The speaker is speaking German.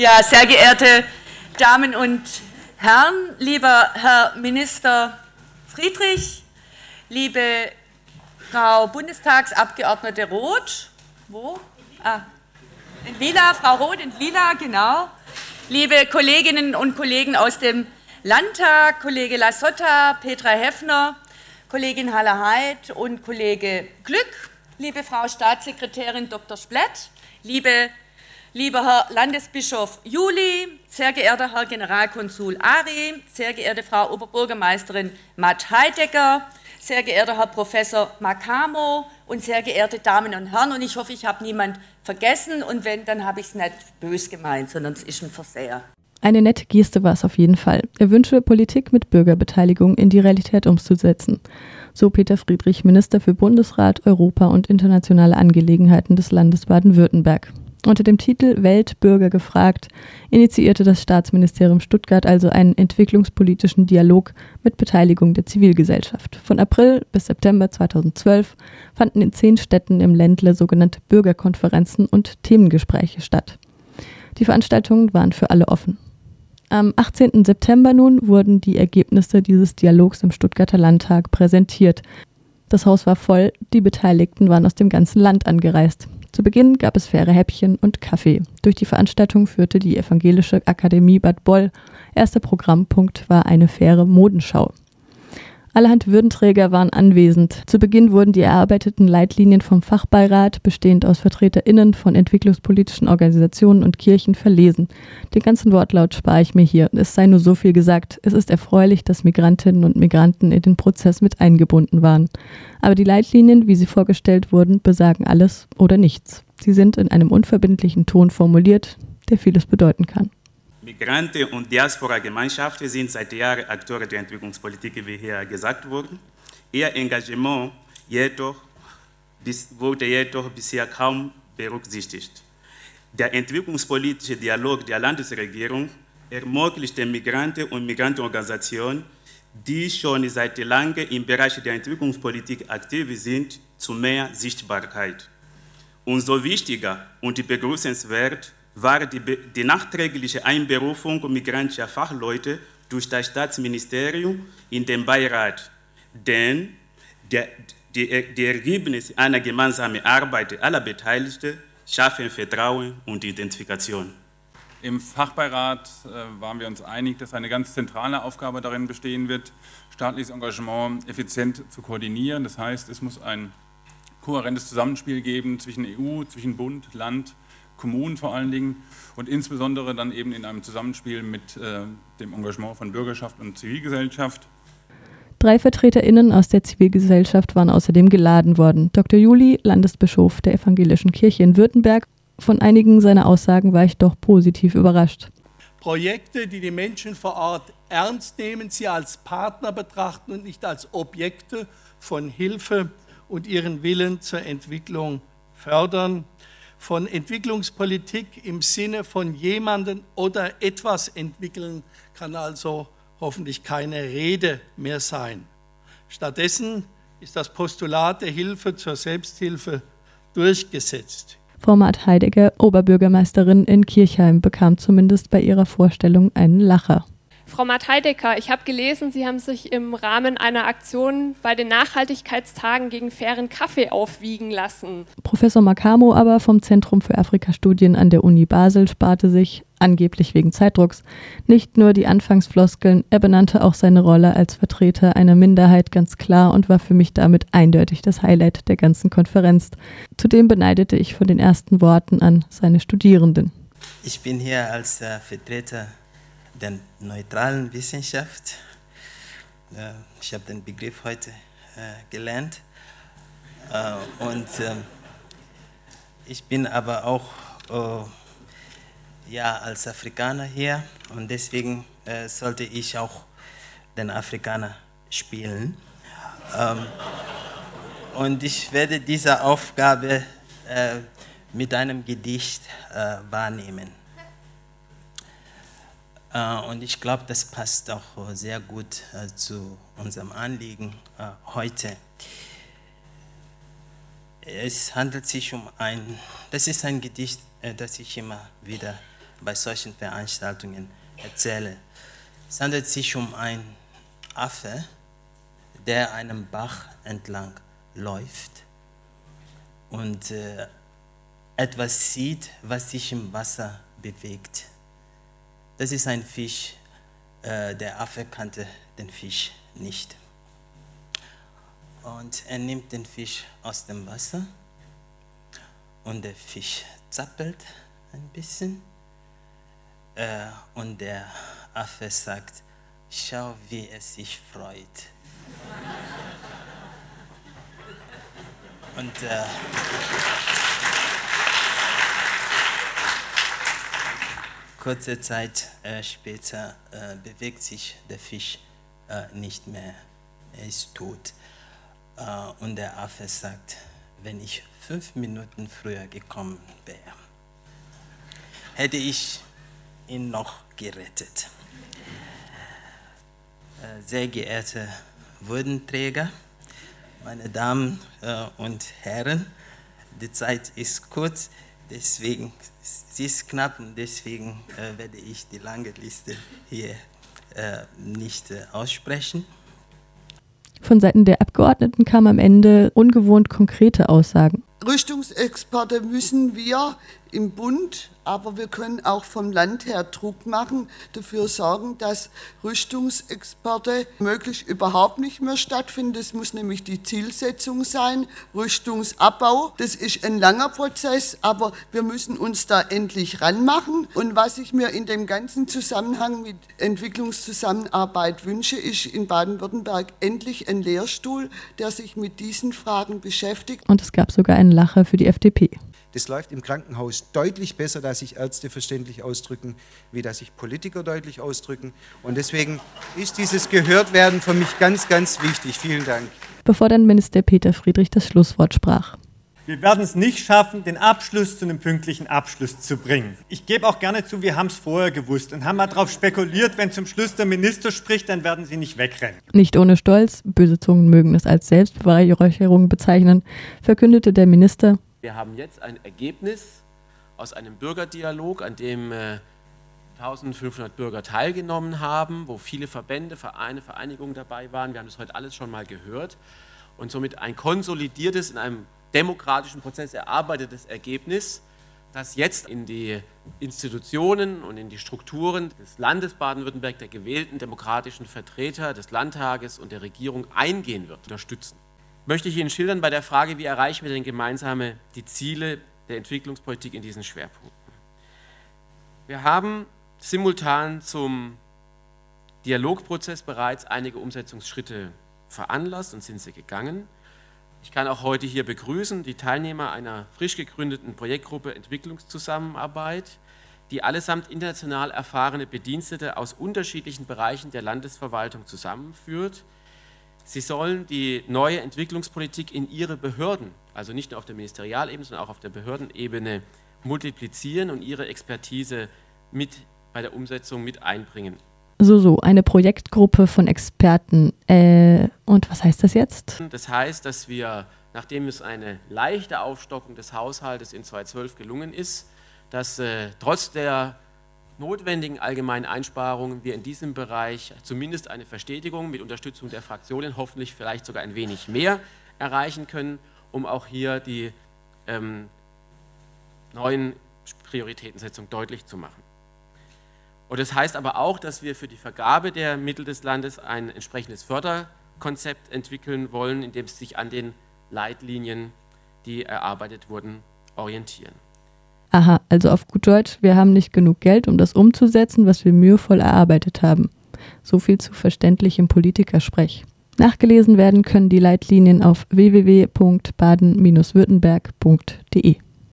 Ja, sehr geehrte Damen und Herren, lieber Herr Minister Friedrich, liebe Frau Bundestagsabgeordnete Roth, wo? Ah, in Lila, Frau Roth in Lila, genau. Liebe Kolleginnen und Kollegen aus dem Landtag, Kollege Lasotta, Petra Heffner, Kollegin Haller Heid und Kollege Glück, liebe Frau Staatssekretärin Dr. Splett, liebe, lieber Herr Landesbischof Juli, sehr geehrter Herr Generalkonsul Ari, sehr geehrte Frau Oberbürgermeisterin Matt Heidegger, sehr geehrter Herr Professor Makamo und sehr geehrte Damen und Herren. Und ich hoffe, ich habe niemand vergessen und wenn, dann habe ich es nicht bös gemeint, sondern es ist ein Verseher. Eine nette Geste war es auf jeden Fall. Er wünsche, Politik mit Bürgerbeteiligung in die Realität umzusetzen. So Peter Friedrich, Minister für Bundesrat, Europa und internationale Angelegenheiten des Landes Baden-Württemberg. Unter dem Titel Weltbürger gefragt initiierte das Staatsministerium Stuttgart also einen entwicklungspolitischen Dialog mit Beteiligung der Zivilgesellschaft. Von April bis September 2012 fanden in zehn Städten im Ländle sogenannte Bürgerkonferenzen und Themengespräche statt. Die Veranstaltungen waren für alle offen. Am 18. September nun wurden die Ergebnisse dieses Dialogs im Stuttgarter Landtag präsentiert. Das Haus war voll, die Beteiligten waren aus dem ganzen Land angereist. Zu Beginn gab es faire Häppchen und Kaffee. Durch die Veranstaltung führte die Evangelische Akademie Bad Boll. Erster Programmpunkt war eine faire Modenschau. Allerhand Würdenträger waren anwesend. Zu Beginn wurden die erarbeiteten Leitlinien vom Fachbeirat, bestehend aus VertreterInnen von entwicklungspolitischen Organisationen und Kirchen, verlesen. Den ganzen Wortlaut spare ich mir hier. Es sei nur so viel gesagt. Es ist erfreulich, dass Migrantinnen und Migranten in den Prozess mit eingebunden waren. Aber die Leitlinien, wie sie vorgestellt wurden, besagen alles oder nichts. Sie sind in einem unverbindlichen Ton formuliert, der vieles bedeuten kann. Migranten und Diaspora-Gemeinschaften sind seit Jahren Akteure der Entwicklungspolitik, wie hier gesagt wurde. Ihr Engagement jedoch, wurde jedoch bisher kaum berücksichtigt. Der entwicklungspolitische Dialog der Landesregierung ermöglicht den Migranten und Migrantenorganisationen, die schon seit langem im Bereich der Entwicklungspolitik aktiv sind, zu mehr Sichtbarkeit. Umso wichtiger und begrüßenswert war die, die nachträgliche Einberufung migrantischer Fachleute durch das Staatsministerium in den Beirat. Denn der, die, die Ergebnisse einer gemeinsamen Arbeit aller Beteiligten schaffen Vertrauen und Identifikation. Im Fachbeirat äh, waren wir uns einig, dass eine ganz zentrale Aufgabe darin bestehen wird, staatliches Engagement effizient zu koordinieren. Das heißt, es muss ein kohärentes Zusammenspiel geben zwischen EU, zwischen Bund, Land Kommunen vor allen Dingen und insbesondere dann eben in einem Zusammenspiel mit äh, dem Engagement von Bürgerschaft und Zivilgesellschaft. Drei VertreterInnen aus der Zivilgesellschaft waren außerdem geladen worden. Dr. Juli, Landesbischof der Evangelischen Kirche in Württemberg. Von einigen seiner Aussagen war ich doch positiv überrascht. Projekte, die die Menschen vor Ort ernst nehmen, sie als Partner betrachten und nicht als Objekte von Hilfe und ihren Willen zur Entwicklung fördern von Entwicklungspolitik im Sinne von jemanden oder etwas entwickeln kann also hoffentlich keine Rede mehr sein. Stattdessen ist das Postulat der Hilfe zur Selbsthilfe durchgesetzt. Format Heidegger, Oberbürgermeisterin in Kirchheim, bekam zumindest bei ihrer Vorstellung einen Lacher. Frau Matheidecker, ich habe gelesen, Sie haben sich im Rahmen einer Aktion bei den Nachhaltigkeitstagen gegen fairen Kaffee aufwiegen lassen. Professor Makamo aber vom Zentrum für Afrikastudien an der Uni Basel sparte sich, angeblich wegen Zeitdrucks, nicht nur die Anfangsfloskeln, er benannte auch seine Rolle als Vertreter einer Minderheit ganz klar und war für mich damit eindeutig das Highlight der ganzen Konferenz. Zudem beneidete ich von den ersten Worten an seine Studierenden. Ich bin hier als äh, Vertreter der neutralen Wissenschaft. Ich habe den Begriff heute äh, gelernt. Äh, und ähm, ich bin aber auch äh, ja, als Afrikaner hier und deswegen sollte ich auch den Afrikaner spielen. Ähm, und ich werde diese Aufgabe mit einem Gedicht wahrnehmen. Äh, und ich glaube, das passt auch sehr gut äh, zu unserem Anliegen äh, heute. Es handelt sich um ein, das ist ein Gedicht, das ich immer wieder bei solchen Veranstaltungen erzähle. Es handelt sich um einen Affe, der einem Bach entlang läuft und äh, etwas sieht, was sich im Wasser bewegt. Das ist ein Fisch. Äh, der Affe kannte den Fisch nicht. Und er nimmt den Fisch aus dem Wasser und der Fisch zappelt ein bisschen. Äh, und der Affe sagt, schau, wie er sich freut. Und äh, kurze Zeit äh, später äh, bewegt sich der Fisch äh, nicht mehr. Er ist tot. Und der Affe sagt, wenn ich fünf Minuten früher gekommen wäre, hätte ich ihn noch gerettet. Sehr geehrte Würdenträger, meine Damen und Herren, die Zeit ist kurz, deswegen, sie ist knapp und deswegen äh, werde ich die lange Liste hier nicht aussprechen. Von Seiten der Abgeordneten kamen am Ende ungewohnt konkrete Aussagen. Rüstungsexporte müssen wir im Bund, aber wir können auch vom Land her Druck machen, dafür sorgen, dass Rüstungsexporte möglichst überhaupt nicht mehr stattfinden. Das muss nämlich die Zielsetzung sein. Rüstungsabbau, das ist ein langer Prozess, aber wir müssen uns da endlich ranmachen. Und was ich mir in dem ganzen Zusammenhang mit Entwicklungszusammenarbeit wünsche, ist in Baden-Württemberg endlich ein Lehrstuhl, der sich mit diesen Fragen beschäftigt. Und es gab sogar einen Lacher für die FDP. Das läuft im Krankenhaus deutlich besser, dass sich Ärzte verständlich ausdrücken, wie dass sich Politiker deutlich ausdrücken. Und deswegen ist dieses Gehörtwerden für mich ganz, ganz wichtig. Vielen Dank. Bevor dann Minister Peter Friedrich das Schlusswort sprach. Wir werden es nicht schaffen, den Abschluss zu einem pünktlichen Abschluss zu bringen. Ich gebe auch gerne zu, wir haben es vorher gewusst und haben mal darauf spekuliert, wenn zum Schluss der Minister spricht, dann werden sie nicht wegrennen. Nicht ohne Stolz, böse Zungen mögen es als Selbstbeweihräucherung bezeichnen, verkündete der Minister, wir haben jetzt ein Ergebnis aus einem Bürgerdialog, an dem äh, 1500 Bürger teilgenommen haben, wo viele Verbände, Vereine, Vereinigungen dabei waren. Wir haben das heute alles schon mal gehört. Und somit ein konsolidiertes, in einem demokratischen Prozess erarbeitetes Ergebnis, das jetzt in die Institutionen und in die Strukturen des Landes Baden-Württemberg, der gewählten demokratischen Vertreter des Landtages und der Regierung eingehen wird, unterstützen möchte ich Ihnen schildern bei der Frage, wie erreichen wir denn gemeinsame die Ziele der Entwicklungspolitik in diesen Schwerpunkten. Wir haben simultan zum Dialogprozess bereits einige Umsetzungsschritte veranlasst und sind sie gegangen. Ich kann auch heute hier begrüßen die Teilnehmer einer frisch gegründeten Projektgruppe Entwicklungszusammenarbeit, die allesamt international erfahrene Bedienstete aus unterschiedlichen Bereichen der Landesverwaltung zusammenführt, Sie sollen die neue Entwicklungspolitik in ihre Behörden, also nicht nur auf der Ministerialebene, sondern auch auf der Behördenebene multiplizieren und ihre Expertise mit bei der Umsetzung mit einbringen. So, so, eine Projektgruppe von Experten. Äh, und was heißt das jetzt? Das heißt, dass wir, nachdem es eine leichte Aufstockung des Haushaltes in 2012 gelungen ist, dass äh, trotz der notwendigen allgemeinen Einsparungen wir in diesem Bereich zumindest eine Verstetigung mit Unterstützung der Fraktionen, hoffentlich vielleicht sogar ein wenig mehr erreichen können, um auch hier die ähm, neuen Prioritätensetzung deutlich zu machen. Und das heißt aber auch, dass wir für die Vergabe der Mittel des Landes ein entsprechendes Förderkonzept entwickeln wollen, in dem es sich an den Leitlinien, die erarbeitet wurden, orientieren. Aha, also auf gut Deutsch, wir haben nicht genug Geld, um das umzusetzen, was wir mühevoll erarbeitet haben. So viel zu verständlichem Politikersprech. Nachgelesen werden können die Leitlinien auf www.baden-württemberg.de.